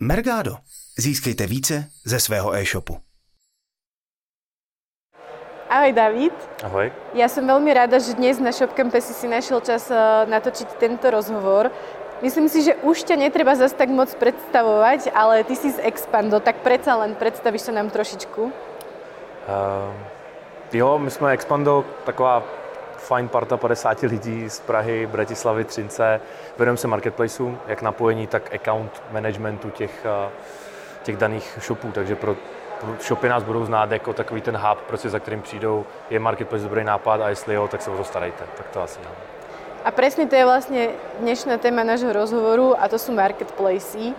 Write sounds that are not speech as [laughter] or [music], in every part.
Mergado. Získejte více ze svého e-shopu. Ahoj David. Ahoj. Ja som veľmi rada, že dnes na Shopcampese si našiel čas eh, natočiť tento rozhovor. Myslím si, že už ťa netreba zase tak moc predstavovať, ale ty si z Expando, tak predsa len predstavíš sa nám trošičku. Uh, jo, my jsme Expando, taková fajn parta 50 lidí z Prahy, Bratislavy, Třince. Věnujeme se marketplaceům, jak napojení, tak account managementu těch, uh, těch daných shopů, takže pro shopy nás budou znát jako takový ten hub, prostě za kterým přijdou, je marketplace dobrý nápad a jestli jo, tak se o to starejte. Tak to asi nám. A presne to je vlastne dnešná téma nášho rozhovoru a to sú marketplacy.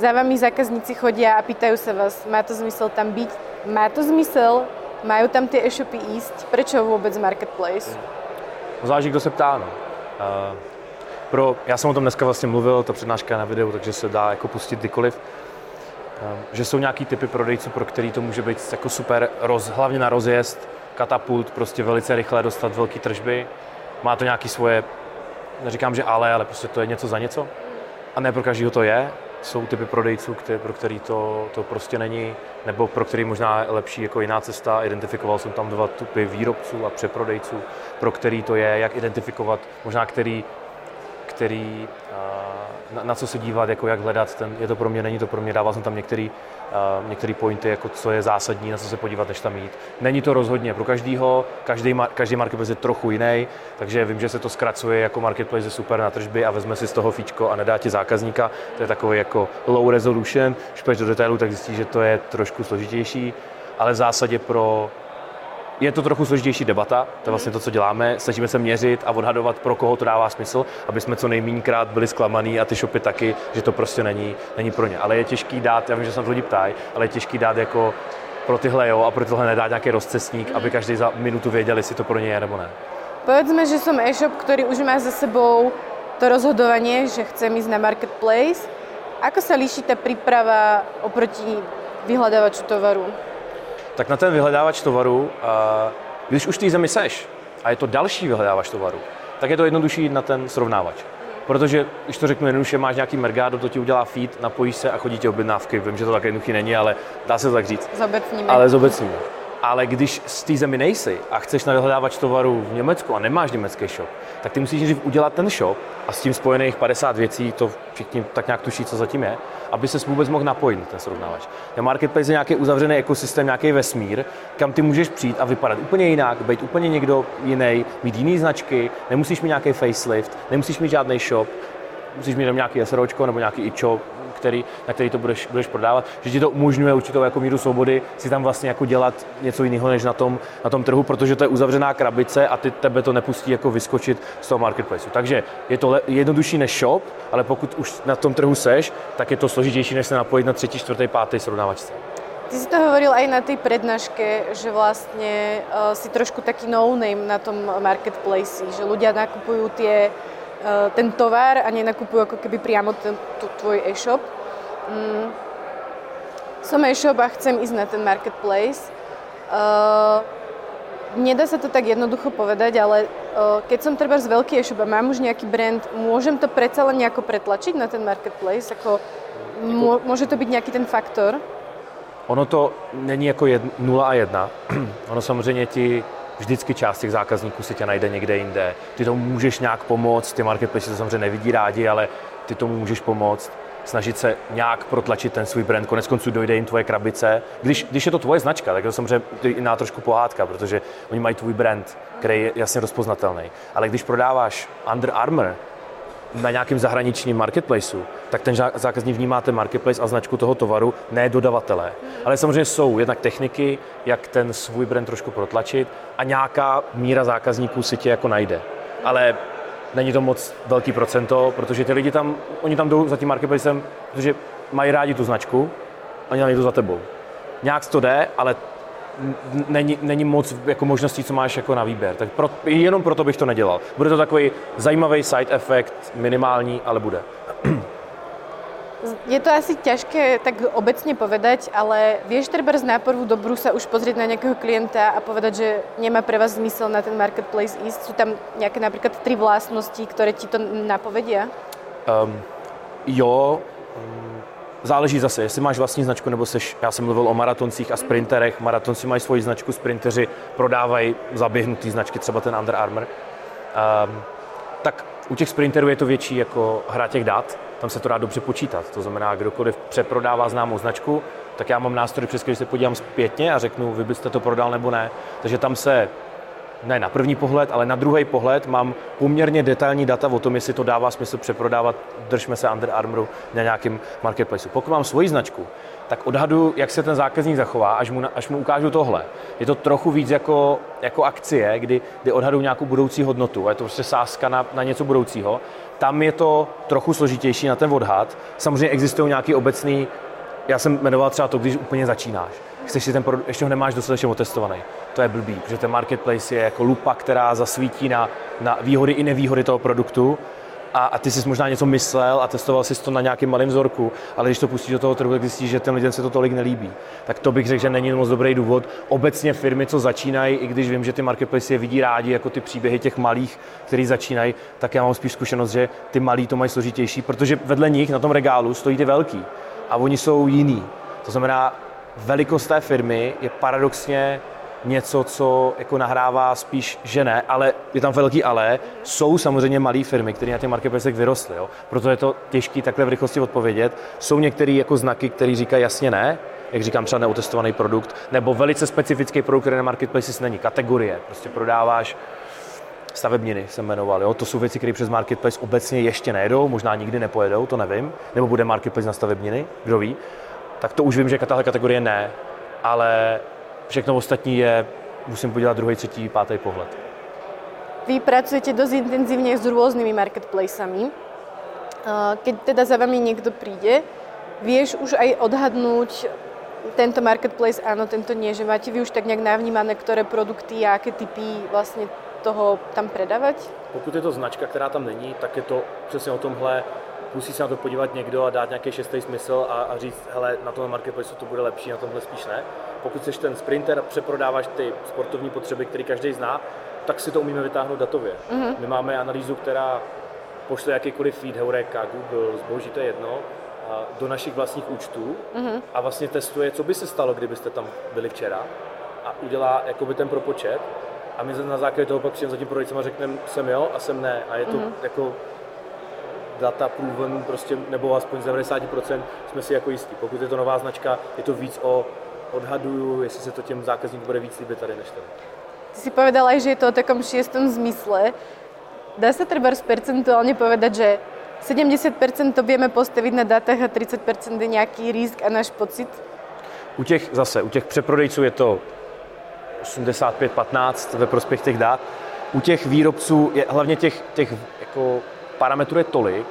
Za vami zákazníci chodia a pýtajú sa vás, má to zmysel tam byť? Má to zmysel? Majú tam tie e-shopy ísť? Prečo vôbec marketplace? No, záleží, kdo se ptá. No. Uh, pro, já jsem o tom dneska vlastně mluvil, ta přednáška je na videu, takže se dá jako pustit kdykoliv. Uh, že jsou nějaký typy prodejců, pro který to může být jako super, roz, hlavně na rozjezd, katapult, prostě velice rychle dostat velké tržby. Má to nějaký svoje, neříkám, že ale, ale prostě to je něco za něco. A ne pro každého to je. Jsou typy prodejců, který, pro který to, to prostě není, nebo pro který možná je lepší jako jiná cesta. Identifikoval jsem tam dva typy výrobců a přeprodejců, pro který to je, jak identifikovat, možná který, který na, na co se dívat, jako jak hledat, ten, je to pro mě, není to pro mě, dával jsem tam některý, uh, některý pointy, jako co je zásadní, na co se podívat, než tam jít. Není to rozhodně pro každýho, každý, každý marketplace je trochu jiný, takže vím, že se to zkracuje jako marketplace super na tržby a vezme si z toho fíčko a nedá ti zákazníka. To je takový jako low resolution, když do detailu, tak zjistíš, že to je trošku složitější, ale v zásadě pro je to trochu složitější debata, to je vlastně to, co děláme. Snažíme se měřit a odhadovat, pro koho to dává smysl, aby jsme co nejmínkrát byli zklamaný a ty shopy taky, že to prostě není, není pro ně. Ale je těžký dát, já vím, že se na to lidi ptají, ale je těžký dát jako pro tyhle jo a pro tyhle nedát nějaký rozcestník, aby každý za minutu věděl, jestli to pro ně je nebo ne. Povedzme, že som e-shop, ktorý už má za sebou to rozhodovanie, že chcem ísť na marketplace. Ako sa líši tá príprava oproti vyhľadávaču tovaru? Tak na ten vyhledávač tovaru, když už v té zemi seš a je to další vyhledávač tovaru, tak je to jednodušší jít na ten srovnávač. Protože, když to řeknu jednoduše, máš nějaký mergado, to ti udělá feed, napojíš se a chodí ti objednávky. Vím, že to tak jednoduchý není, ale dá se to tak říct. Zobecníme. Ale zobecníme. Ale když z té zemi nejsi a chceš na vyhledávač tovaru v Německu a nemáš německý shop, tak ty musíš nejdřív udělat ten shop a s tím spojených 50 věcí, to všichni tak nějak tuší, co zatím je, aby se vůbec mohl napojit na ten srovnávač. Na marketplace je nějaký uzavřený ekosystém, nějaký vesmír, kam ty můžeš přijít a vypadat úplně jinak, být úplně někdo jiný, mít jiný značky, nemusíš mít nějaký facelift, nemusíš mít žádný shop, musíš mít nějaký SROčko nebo nějaký e-shop, který, na který to budeš, budeš prodávat, že ti to umožňuje určitou jako míru svobody si tam vlastně jako dělat něco jiného než na tom, na tom trhu, protože to je uzavřená krabice a ty tebe to nepustí jako vyskočit z toho marketplaceu. Takže je to jednodušší než shop, ale pokud už na tom trhu seš, tak je to složitější, než se napojit na třetí, čtvrtý, pátý srovnávačce. Ty si to hovoril aj na tej prednáške, že vlastne uh, si trošku taký no-name na tom marketplace, že ľudia nakupujú tie ten tovar a nenakupujú ako keby priamo ten, tu, tvoj e-shop. Mm. Som e-shop a chcem ísť na ten marketplace. Uh, nedá sa to tak jednoducho povedať, ale uh, keď som treba z veľký e-shop a mám už nejaký brand, môžem to predsa len nejako pretlačiť na ten marketplace? Ako, môže to byť nejaký ten faktor? Ono to není jako 0 a 1. [clears throat] ono samozřejmě ti vždycky část těch zákazníků si tě najde někde jinde. Ty tomu můžeš nějak pomoct, ty marketplace to samozřejmě nevidí rádi, ale ty tomu můžeš pomoct snažit se nějak protlačit ten svůj brand. Konec konců dojde jim tvoje krabice. Když, když je to tvoje značka, tak je to samozřejmě jiná trošku pohádka, protože oni mají tvůj brand, který je jasně rozpoznatelný. Ale když prodáváš Under Armour, na nějakém zahraničním marketplaceu, tak ten zákazník vnímá ten marketplace a značku toho tovaru, ne dodavatele. Ale samozřejmě jsou jednak techniky, jak ten svůj brand trošku protlačit a nějaká míra zákazníků si tě jako najde. Ale není to moc velký procento, protože ty lidi tam, oni tam jdou za tím marketplacem, protože mají rádi tu značku, oni tam jdou za tebou. Nějak to jde, ale není, není moc jako možností, co máš jako na výběr. Tak pro, jenom proto bych to nedělal. Bude to takový zajímavý side effect, minimální, ale bude. Je to asi ťažké tak obecne povedať, ale vieš treba z náporu dobrú sa už pozrieť na nejakého klienta a povedať, že nemá pre vás zmysel na ten marketplace ísť? Sú tam nejaké napríklad tri vlastnosti, ktoré ti to napovedia? Um, jo, záleží zase, jestli máš vlastní značku, nebo seš, já jsem mluvil o maratoncích a sprinterech, maratonci mají svoji značku, sprinteři prodávají zaběhnutý značky, třeba ten Under Armour. Um, tak u těch sprinterů je to větší jako hra těch dat, tam se to dá dobře počítat. To znamená, kdokoliv přeprodává známou značku, tak já mám nástroj, přes který se podívám zpětně a řeknu, vy byste to prodal nebo ne. Takže tam se ne na první pohled, ale na druhý pohled mám poměrně detailní data o tom, jestli to dává smysl přeprodávat, držme se Under Armouru na nějakém marketplaceu. Pokud mám svoji značku, tak odhadu, jak se ten zákazník zachová, až mu, až mu ukážu tohle. Je to trochu víc jako, jako akcie, kdy, kdy odhadu nějakou budoucí hodnotu a je to prostě sázka na, na něco budoucího. Tam je to trochu složitější na ten odhad. Samozřejmě existují nějaký obecný, já jsem jmenoval třeba to, když úplně začínáš. Chceš si ten produkt, ještě ho nemáš dostatečně otestovaný. To je blbý, protože ten marketplace je jako lupa, která zasvítí na, na výhody i nevýhody toho produktu a, a ty jsi možná něco myslel a testoval jsi to na nějakém malém vzorku, ale když to pustíš do toho trhu, tak zjistíš, že těm lidem se to tolik nelíbí. Tak to bych řekl, že není moc dobrý důvod. Obecně firmy, co začínají, i když vím, že ty marketplace je vidí rádi jako ty příběhy těch malých, který začínají, tak já mám spíš zkušenost, že ty malí to mají složitější, protože vedle nich na tom regálu stojí ty velký a oni jsou jiný. To znamená, velikost té firmy je paradoxně něco, co jako nahrává spíš, že ne, ale je tam velký ale. Jsou samozřejmě malé firmy, které na těch marketplacech vyrostly, jo? proto je to těžké takhle v rychlosti odpovědět. Jsou některé jako znaky, které říkají jasně ne, jak říkám, třeba neotestovaný produkt, nebo velice specifický produkt, který na marketplaces není. Kategorie, prostě prodáváš stavebniny se jmenoval. Jo? To jsou věci, které přes marketplace obecně ještě nejedou, možná nikdy nepojedou, to nevím. Nebo bude marketplace na stavebniny, kdo ví. Tak to už vím, že tahle kategorie ne, ale Všechno ostatní je, musím podělat druhý, třetí, pátý pohled. Vy pracujete dosť intenzívne s rôznymi marketplacemi. Keď teda za vami niekto príde, vieš už aj odhadnúť tento marketplace, áno, tento nie, že máte vy už tak nejak navnímané, ktoré produkty a aké typy vlastně toho tam predávať? Pokud je to značka, která tam není, tak je to přesně o tomhle, musí se na to podívat někdo a dát nějaký šestý smysl a, a říct, hele, na tom marketplace to bude lepší, na tomhle spíš ne. Pokud jsi ten sprinter a přeprodáváš ty sportovní potřeby, které každý zná, tak si to umíme vytáhnout datově. Mm-hmm. My máme analýzu, která pošle jakýkoliv feed, Heureka, Google, zboží, to je jedno, a do našich vlastních účtů mm-hmm. a vlastně testuje, co by se stalo, kdybyste tam byli včera a udělá jakoby ten propočet a my na základě toho pak přijeme za tím prodejcem a řekneme, jsem jo a jsem ne. A je to mm-hmm. jako data proven, prostě, nebo aspoň z 90% jsme si jako jistí. Pokud je to nová značka, je to víc o odhaduju, jestli se to těm zákazníkům bude víc líbit tady než tady. Ty si povedal aj, že je to o takom šiestom zmysle. Dá sa treba percentuálne povedať, že 70% to vieme postavit na datech a 30% je nějaký risk a náš pocit? U těch zase, u těch přeprodejců je to 85-15 ve prospěch těch dat. U těch výrobců je hlavně těch, těch jako parametrů je tolik,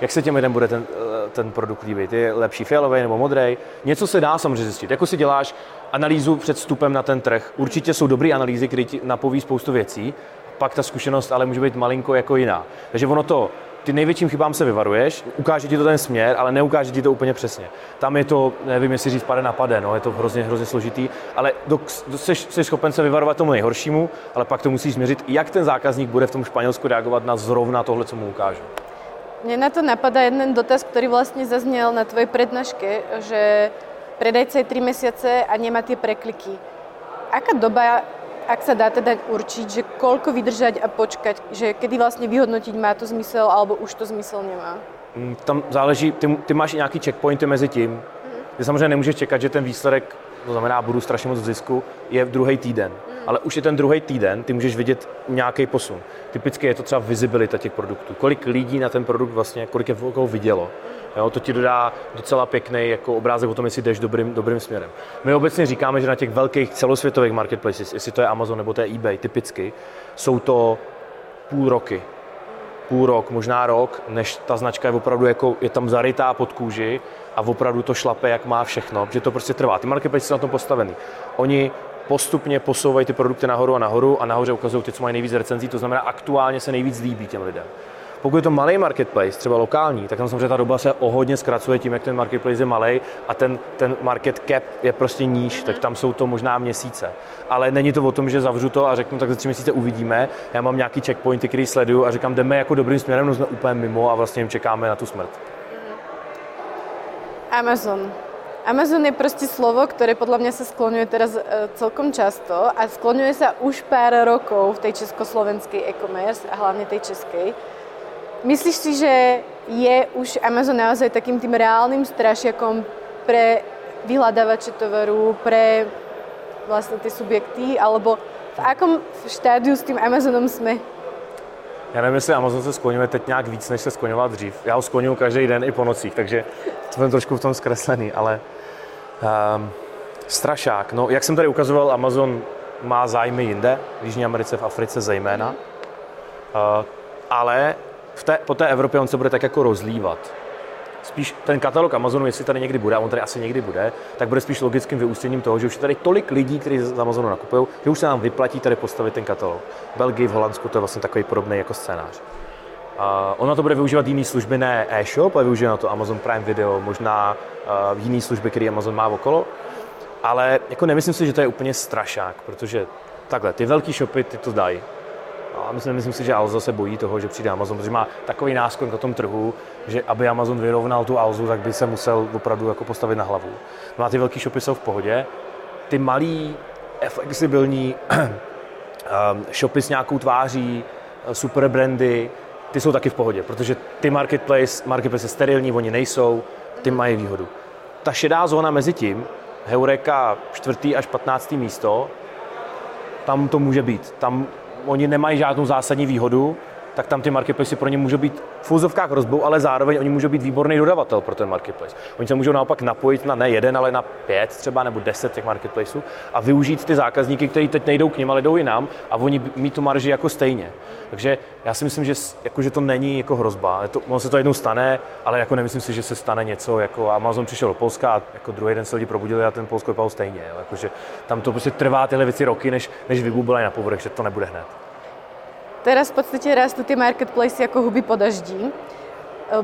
jak se těm lidem bude ten, eh, ten produkt líbit. Je lepší fialový nebo modrý? Něco se dá samozřejmě zjistit. Jako si děláš analýzu před vstupem na ten trh. Určitě jsou dobré analýzy, které ti napoví spoustu věcí, pak ta zkušenost ale může být malinko jako jiná. Takže ono to, ty největším chybám se vyvaruješ, ukáže ti to ten směr, ale neukáže ti to úplně přesně. Tam je to, nevím, jestli říct pade na pade, no, je to hrozně, hrozně složitý, ale do, do, jsi, jsi schopen se vyvarovat tomu nejhoršímu, ale pak to musíš změřit, jak ten zákazník bude v tom Španělsku reagovat na zrovna tohle, co mu ukážu. Mne na to napadá jeden dotaz, ktorý vlastne zaznel na tvojej prednáške, že predajca je 3 mesiace a nemá tie prekliky. Aká doba, ak sa dá teda určiť, že koľko vydržať a počkať, že kedy vlastne vyhodnotiť má to zmysel alebo už to zmysel nemá? Mm, tam záleží, ty, ty máš nějaký checkpointy mezi tím. Ty samozřejmě nemůžeš čekat, že ten výsledek, to znamená, budu strašně moc v zisku, je v druhý týden ale už je ten druhý týden, ty můžeš vidět nějaký posun. Typicky je to třeba vizibilita těch produktů. Kolik lidí na ten produkt vlastně, kolik je koho vidělo. Jo, to ti dodá docela pěkný jako obrázek o tom, jestli jdeš dobrým, dobrým směrem. My obecně říkáme, že na těch velkých celosvětových marketplaces, jestli to je Amazon nebo to je eBay, typicky, jsou to půl roky. Půl rok, možná rok, než ta značka je opravdu jako, je tam zarytá pod kůži a opravdu to šlape, jak má všechno, že to prostě trvá. Ty marketplaces jsou na tom postavený. Oni postupně posouvají ty produkty nahoru a nahoru a nahoře ukazují ty, co mají nejvíc recenzí, to znamená aktuálně se nejvíc líbí těm lidem. Pokud je to malý marketplace, třeba lokální, tak tam samozřejmě ta doba se o hodně zkracuje tím, jak ten marketplace je malý a ten, ten market cap je prostě níž, tak tam jsou to možná měsíce. Ale není to o tom, že zavřu to a řeknu, tak za tři měsíce uvidíme. Já mám nějaký checkpointy, který sleduju a říkám, jdeme jako dobrým směrem, no jsme úplně mimo a vlastně jim čekáme na tu smrt. Amazon. Amazon je proste slovo, ktoré podľa mňa sa skloňuje teraz e, celkom často a skloňuje sa už pár rokov v tej československej e-commerce a hlavne tej českej. Myslíš si, že je už Amazon naozaj takým tým reálnym strašiakom pre vyhľadávače tovaru, pre vlastne tie subjekty, alebo v akom štádiu s tým Amazonom sme? Já nevím, jestli Amazon se skloňuje teď nějak víc, než se skloňoval dřív. Já ho skloňuji každý den i po nocích, takže jsem trošku v tom zkreslený, ale um, strašák. No, jak jsem tady ukazoval, Amazon má zájmy jinde, v Jižní Americe, v Africe zejména, uh, ale v té, po té Evropě on se bude tak jako rozlívat spíš ten katalog Amazonu, jestli tady někdy bude, a on tady asi někdy bude, tak bude spíš logickým vyústěním toho, že už je tady tolik lidí, kteří z Amazonu nakupují, že už se nám vyplatí tady postavit ten katalog. V Belgii, v Holandsku to je vlastně takový podobný jako scénář. Uh, ona to bude využívat jiné služby, ne e-shop, ale využije na to Amazon Prime Video, možná uh, jiné služby, které Amazon má okolo. Ale jako nemyslím si, že to je úplně strašák, protože takhle, ty velké shopy ty to dají. A myslím, myslím si, že Alza se bojí toho, že přijde Amazon, protože má takový náskok na tom trhu, že aby Amazon vyrovnal tu Alzu, tak by se musel opravdu jako postavit na hlavu. No a ty velké shopy jsou v pohodě. Ty malý, flexibilní um, [clears throat] shopy s nějakou tváří, super brandy, ty jsou taky v pohodě, protože ty marketplace, marketplace sterilní, oni nejsou, ty mají výhodu. Ta šedá zóna mezi tím, Heureka 4. až 15. místo, tam to může být. Tam oni nemají žádnou zásadní výhodu, tak tam ty marketplace pro ně můžou být v fúzovkách rozbou, ale zároveň oni můžou být výborný dodavatel pro ten marketplace. Oni se můžou naopak napojit na ne jeden, ale na pět třeba nebo deset těch marketplaceů a využít ty zákazníky, kteří teď nejdou k ním, ale jdou jinam a oni mít tu marži jako stejně. Takže já si myslím, že, jako, že to není jako hrozba. To, ono se to jednou stane, ale jako nemyslím si, že se stane něco, jako Amazon přišel do Polska a jako druhý den se lidi probudili a ten Polsko vypadal stejně. Jako, že tam to prostě trvá tyhle věci roky, než, než vybublají na povrch, že to nebude hned. Teraz v podstate rastú tie marketplace ako huby po daždi. E,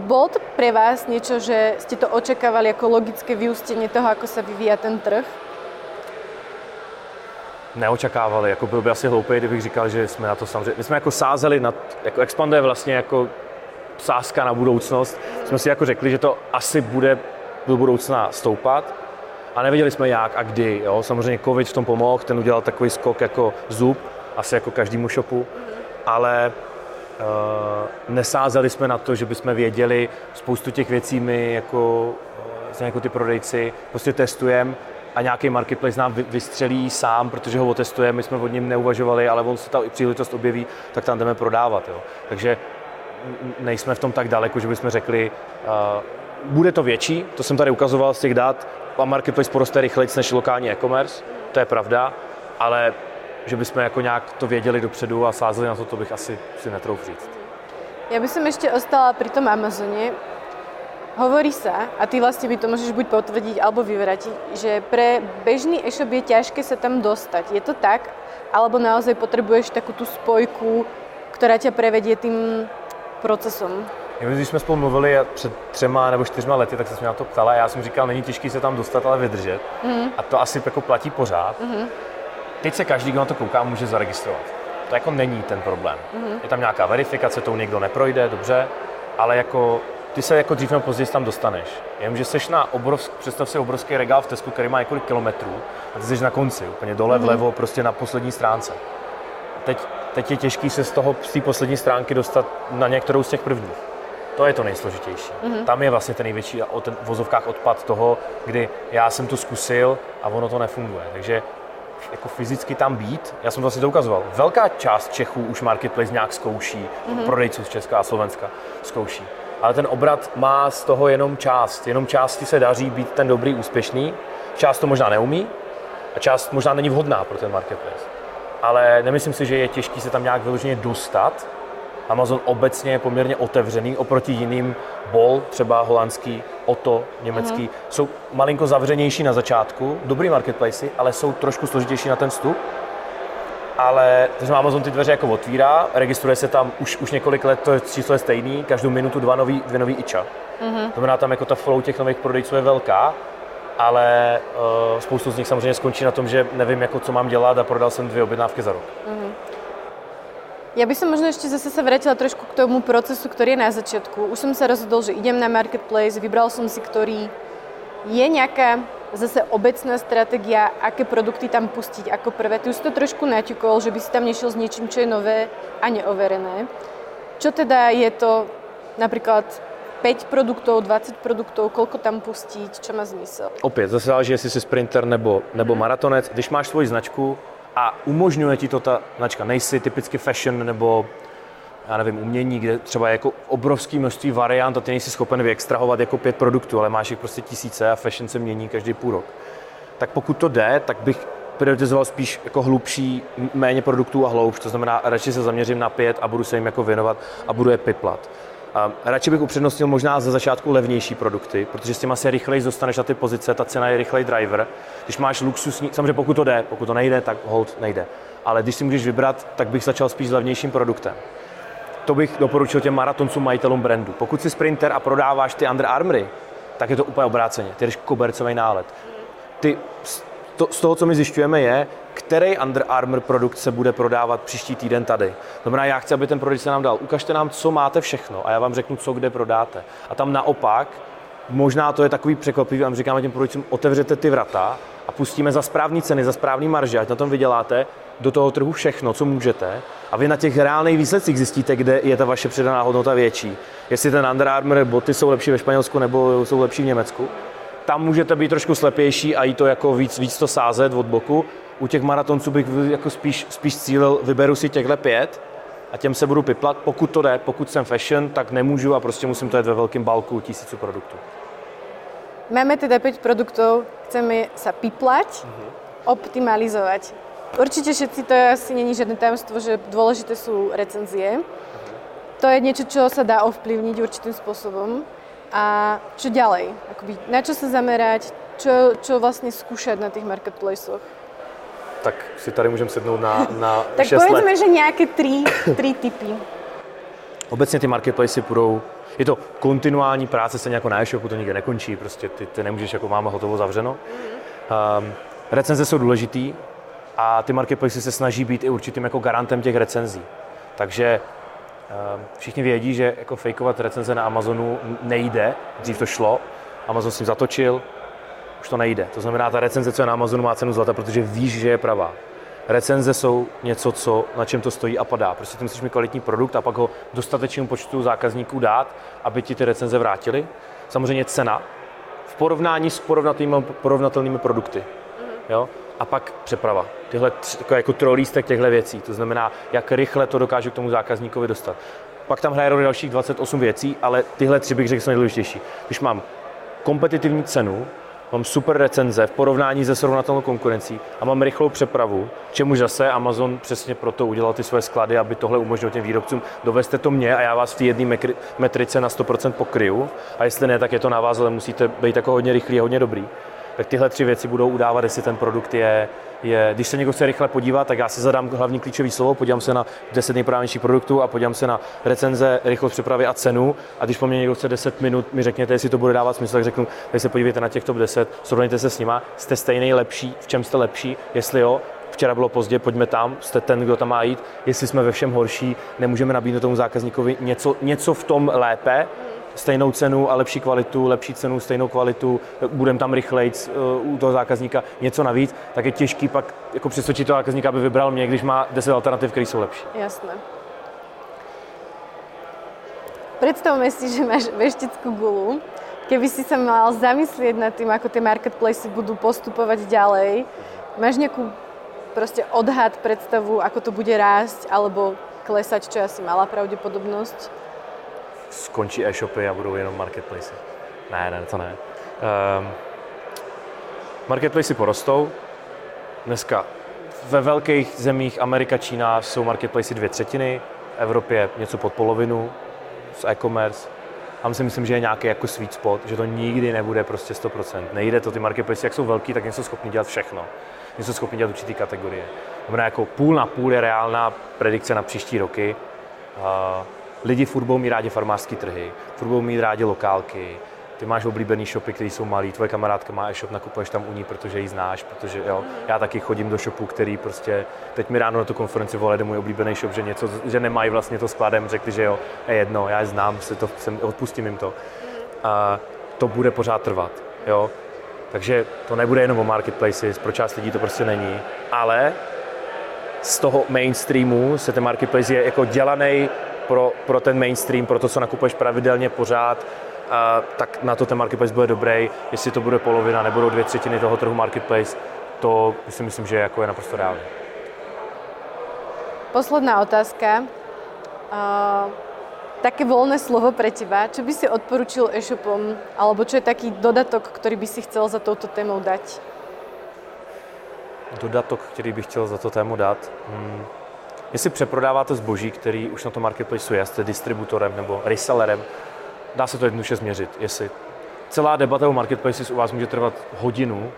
bol to pre vás niečo, že ste to očakávali ako logické vyústenie toho, ako sa vyvíja ten trh? Neočekávali, jako byl by asi hloupý, kdybych říkal, že jsme na to samozřejmě, my jsme jako sázeli, na, jako expanduje vlastně jako sázka na budoucnost, jsme si jako řekli, že to asi bude do budoucna stoupat a nevěděli jsme jak a kdy, jo. samozřejmě covid v tom pomohl, ten udělal takový skok jako zub, asi jako každému shopu, ale uh, nesázeli jsme na to, že bychom věděli spoustu těch věcí my jako, uh, jako ty prodejci prostě testujeme a nějaký marketplace nám vystřelí sám, protože ho otestujeme, my jsme od něm neuvažovali, ale on se ta příležitost objeví, tak tam jdeme prodávat. Jo. Takže nejsme v tom tak daleko, že bychom řekli, uh, bude to větší, to jsem tady ukazoval z těch dat, a marketplace poroste rychleji než lokální e-commerce, to je pravda, ale že bychom jako nějak to věděli dopředu a sázeli na to, to bych asi si netrouf říct. Ja by som ešte ostala pri tom Amazone. Hovorí sa, a ty vlastne by to môžeš buď potvrdiť alebo vyvratiť, že pre bežný e-shop je ťažké sa tam dostať. Je to tak? Alebo naozaj potrebuješ takú tú spojku, ktorá ťa prevedie tým procesom? Když jsme spolu mluvili před třema nebo čtyřma lety, tak se mě na to ptala. Já jsem říkal, není těžké se tam dostat, ale vydržet. Mm. A to asi jako platí pořád. Mm. Teď se každý, kdo na to kouká, může zaregistrovat. To jako není ten problém. Mm-hmm. Je tam nějaká verifikace, tou někdo neprojde, dobře, ale jako ty se jako dřív nebo později tam dostaneš. Jenomže seš na obrovský, představ si obrovský regál v Tesku, který má několik kilometrů a ty jsi na konci, úplně dole mm-hmm. vlevo, prostě na poslední stránce. Teď, teď je těžký se z toho, z té poslední stránky dostat na některou z těch prvních. To je to nejsložitější. Mm-hmm. Tam je vlastně ten největší o ten vozovkách odpad toho, kdy já jsem to zkusil a ono to nefunguje. Takže jako fyzicky tam být. Já jsem to vlastně to ukazoval. Velká část Čechů už Marketplace nějak zkouší, mm-hmm. prodejců z Česka a Slovenska zkouší. Ale ten obrat má z toho jenom část. Jenom části se daří být ten dobrý, úspěšný. Část to možná neumí a část možná není vhodná pro ten Marketplace. Ale nemyslím si, že je těžké se tam nějak vyloženě dostat, Amazon obecně je poměrně otevřený oproti jiným Bol, třeba holandský, Oto, německý, mm-hmm. jsou malinko zavřenější na začátku, dobrý marketplace, ale jsou trošku složitější na ten vstup. Ale takže Amazon ty dveře jako otvírá, registruje se tam už, už několik let, to číslo je stejný, každou minutu dva nový, dvě nový iča. Mm-hmm. To znamená, tam jako ta flow těch nových prodejců je velká, ale uh, spoustu z nich samozřejmě skončí na tom, že nevím, jako co mám dělat a prodal jsem dvě objednávky za rok. Mm-hmm. Ja by som možno ešte zase sa vrátila trošku k tomu procesu, ktorý je na začiatku. Už som sa rozhodol, že idem na marketplace, vybral som si, ktorý Je nejaká zase obecná stratégia, aké produkty tam pustiť ako prvé? Ty už to trošku naťukol, že by si tam nešiel s niečím, čo je nové a neoverené. Čo teda je to napríklad 5 produktov, 20 produktov, koľko tam pustiť, čo má zmysel? Opět, zase záleží, jestli jsi sprinter nebo, nebo maratonec. Když máš svoji značku a umožňuje ti to ta značka, nejsi typicky fashion nebo já nevím, umění, kde třeba je jako obrovský množství variant a ty nejsi schopen vyextrahovat jako pět produktů, ale máš jich prostě tisíce a fashion se mění každý půl rok. Tak pokud to jde, tak bych prioritizoval spíš jako hlubší, méně produktů a hloubš, to znamená, radši se zaměřím na pět a budu se jim jako věnovat a budu je piplat. A radši bych upřednostnil možná ze začátku levnější produkty, protože s těma se rychleji dostaneš na ty pozice, ta cena je rychlej driver. Když máš luxusní, samozřejmě pokud to jde, pokud to nejde, tak hold nejde. Ale když si můžeš vybrat, tak bych začal spíš s levnějším produktem to bych doporučil těm maratoncům, majitelům brandu. Pokud jsi sprinter a prodáváš ty Under Armory, tak je to úplně obráceně. Ty jdeš kobercový nálet. Ty, to, z toho, co my zjišťujeme, je, který Under Armour produkt se bude prodávat příští týden tady. To znamená, já chci, aby ten produkt se nám dal. Ukažte nám, co máte všechno a já vám řeknu, co kde prodáte. A tam naopak, možná to je takový překvapivý, a říkáme těm produktům, otevřete ty vrata a pustíme za správní ceny, za správný marže, ať na tom vyděláte do toho trhu všechno, co můžete a vy na těch reálných výsledcích zjistíte, kde je ta vaše přidaná hodnota větší. Jestli ten Under Armour boty jsou lepší ve Španělsku nebo jsou lepší v Německu. Tam můžete být trošku slepější a i to jako víc, víc to sázet od boku. U těch maratonců bych jako spíš, spíš cílil, vyberu si těchhle pět a těm se budu piplat. Pokud to jde, pokud jsem fashion, tak nemůžu a prostě musím to jet ve velkém balku tisíců produktů. Máme teda 5 produktov, chceme sa piplať, mm-hmm. optimalizovať. Určite všetci, to asi není žiadne tajomstvo, že dôležité sú recenzie. To je niečo, čo sa dá ovplyvniť určitým spôsobom. A čo ďalej? Akoby, na čo sa zamerať? Čo, čo vlastne skúšať na tých marketplaceoch? Tak si tady můžeme sednout na, na [laughs] Tak povedzme, že nějaké tři, tři typy. Obecně ty marketplace budou je to kontinuální práce, se jako na e-shopu to nikdy nekončí, prostě ty, ty nemůžeš jako máme hotovo zavřeno. Um, recenze jsou důležitý, a ty marketplace se snaží být i určitým jako garantem těch recenzí. Takže všichni vědí, že jako fejkovat recenze na Amazonu nejde. Dřív to šlo, Amazon s tím zatočil, už to nejde. To znamená, ta recenze, co je na Amazonu, má cenu zlata, protože víš, že je pravá. Recenze jsou něco, co, na čem to stojí a padá. Prostě ty musíš mít kvalitní produkt a pak ho dostatečnému počtu zákazníků dát, aby ti ty recenze vrátili. Samozřejmě cena v porovnání s porovnatelnými, porovnatelnými produkty. Jo? A pak přeprava. Tyhle takové jako trolístek těchto věcí, to znamená, jak rychle to dokážu k tomu zákazníkovi dostat. Pak tam hraje roli dalších 28 věcí, ale tyhle tři bych řekl jsou nejdůležitější. Když mám kompetitivní cenu, mám super recenze v porovnání se srovnatelnou konkurencí a mám rychlou přepravu, čemuž zase Amazon přesně proto udělal ty svoje sklady, aby tohle umožnilo těm výrobcům. Dovezte to mě a já vás v té jedné metrice na 100% pokryju a jestli ne, tak je to na vás, ale musíte být jako hodně rychlý a hodně dobrý tak tyhle tři věci budou udávat, jestli ten produkt je, je, když se někdo chce rychle podívat, tak já si zadám hlavní klíčový slovo, podívám se na 10 nejprávnějších produktů a podívám se na recenze, rychlost přepravy a cenu. A když po mně někdo chce 10 minut, mi řekněte, jestli to bude dávat smysl, tak řeknu, tak se podívejte na těch top 10, srovnejte se s nima, jste stejný, lepší, v čem jste lepší, jestli jo, včera bylo pozdě, pojďme tam, jste ten, kdo tam má jít, jestli jsme ve všem horší, nemůžeme nabídnout tomu zákazníkovi něco, něco v tom lépe, stejnou cenu a lepší kvalitu, lepší cenu, stejnou kvalitu, budeme tam rychleji uh, u toho zákazníka něco navíc, tak je těžký pak jako přesvědčit toho zákazníka, aby vybral mě, když má 10 alternativ, které jsou lepší. Jasné. Představme si, že máš veštickú gulu. Keby si sa mal zamyslieť nad tým, ako tie marketplace budú postupovať ďalej, máš nejakú proste odhad, predstavu, ako to bude rásť, alebo klesať, čo asi malá pravdepodobnosť? Skončí e-shopy a budou jenom marketplace. Ne, ne, to ne. Um, marketplace porostou. Dneska ve velkých zemích Amerika, Čína jsou marketplace dvě třetiny, v Evropě něco pod polovinu z e-commerce. Tam si myslím, že je nějaký jako sweet spot, že to nikdy nebude prostě 100%. Nejde to, ty marketplace, jak jsou velký, tak nejsou schopni dělat všechno. Nejsou schopni dělat určitý kategorie. Znamená, jako půl na půl je reálná predikce na příští roky. Uh, lidi furt budou mít rádi farmářské trhy, furt budou mít rádi lokálky, ty máš oblíbený shopy, které jsou malý, tvoje kamarádka má e-shop, nakupuješ tam u ní, protože ji znáš, protože jo, já taky chodím do shopu, který prostě, teď mi ráno na tu konferenci volali můj oblíbený shop, že něco, že nemají vlastně to skladem, řekli, že jo, je jedno, já je znám, si to, jsem, odpustím jim to. A to bude pořád trvat, jo. Takže to nebude jenom o marketplaces, pro část lidí to prostě není, ale z toho mainstreamu se ten marketplace je jako dělaný pro, pro ten mainstream, pro to, co nakupuješ pravidelně pořád, a, tak na to ten marketplace bude dobrý. Jestli to bude polovina, nebudou dvě třetiny toho trhu marketplace, to si myslím, že jako je naprosto reálné. Posledná otázka. Uh, také voľné slovo pre teba. Čo by si odporučil e-shopom, alebo čo je taký dodatok, ktorý by si chcel za touto témou dať? Dodatok, který bych chtěl za to tému dát? Hmm. Jestli přeprodáváte zboží, který už na tom marketplace je, jste distributorem nebo resellerem, dá se to jednoduše změřit. Jestli celá debata o marketplaces u vás může trvat hodinu,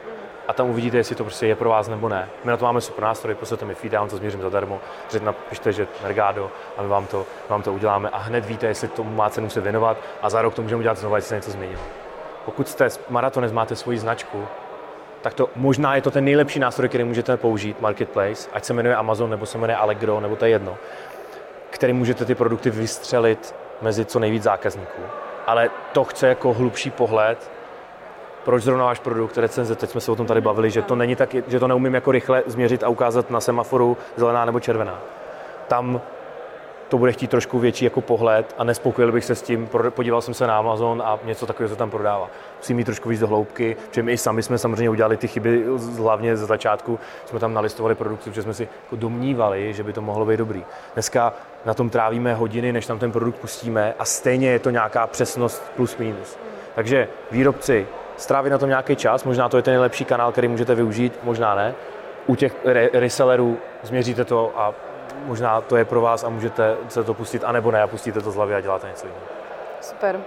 a tam uvidíte, jestli to prostě je pro vás nebo ne. My na to máme super nástroj, pošlete mi feed, já vám to změřím zadarmo, napište, že Mergado a my vám to, vám to uděláme a hned víte, jestli tomu má cenu se věnovat a za rok to můžeme udělat znovu, jestli se něco změnilo. Pokud jste maratonec, máte svoji značku, tak to možná je to ten nejlepší nástroj, který můžete použít, Marketplace, ať se jmenuje Amazon, nebo se jmenuje Allegro, nebo to je jedno, který můžete ty produkty vystřelit mezi co nejvíc zákazníků. Ale to chce jako hlubší pohled, proč zrovna váš produkt recenze, teď jsme se o tom tady bavili, že to není tak, že to neumím jako rychle změřit a ukázat na semaforu zelená nebo červená. Tam to bude chtít trošku větší jako pohled a nespokojil bych se s tím, podíval jsem se na Amazon a něco takového se tam prodává. Musím mít trošku víc do hloubky, protože my i sami jsme samozřejmě udělali ty chyby, hlavně ze začátku jsme tam nalistovali produkty, protože jsme si jako domnívali, že by to mohlo být dobrý. Dneska na tom trávíme hodiny, než tam ten produkt pustíme a stejně je to nějaká přesnost plus minus. Takže výrobci strávit na tom nějaký čas, možná to je ten nejlepší kanál, který můžete využít, možná ne. U těch re- resellerů změříte to a možná to je pro vás a můžete se to pustit, anebo ne a pustíte to z hlavy a děláte něco jiného. Super.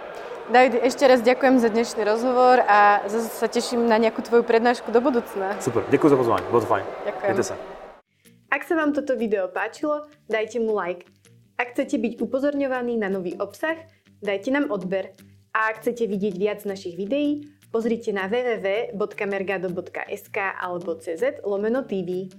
David, ešte raz ďakujem za dnešný rozhovor a zase sa teším na nejakú tvoju prednášku do budúcna. Super, děkuji za pozvání, bylo to fajn. Ďakujem. Mějte se. Ak sa vám toto video páčilo, dajte mu like. Ak chcete byť upozorňovaní na nový obsah, dajte nám odber. A ak chcete vidieť viac našich videí, pozrite na www.mergado.sk alebo cz lomeno TV.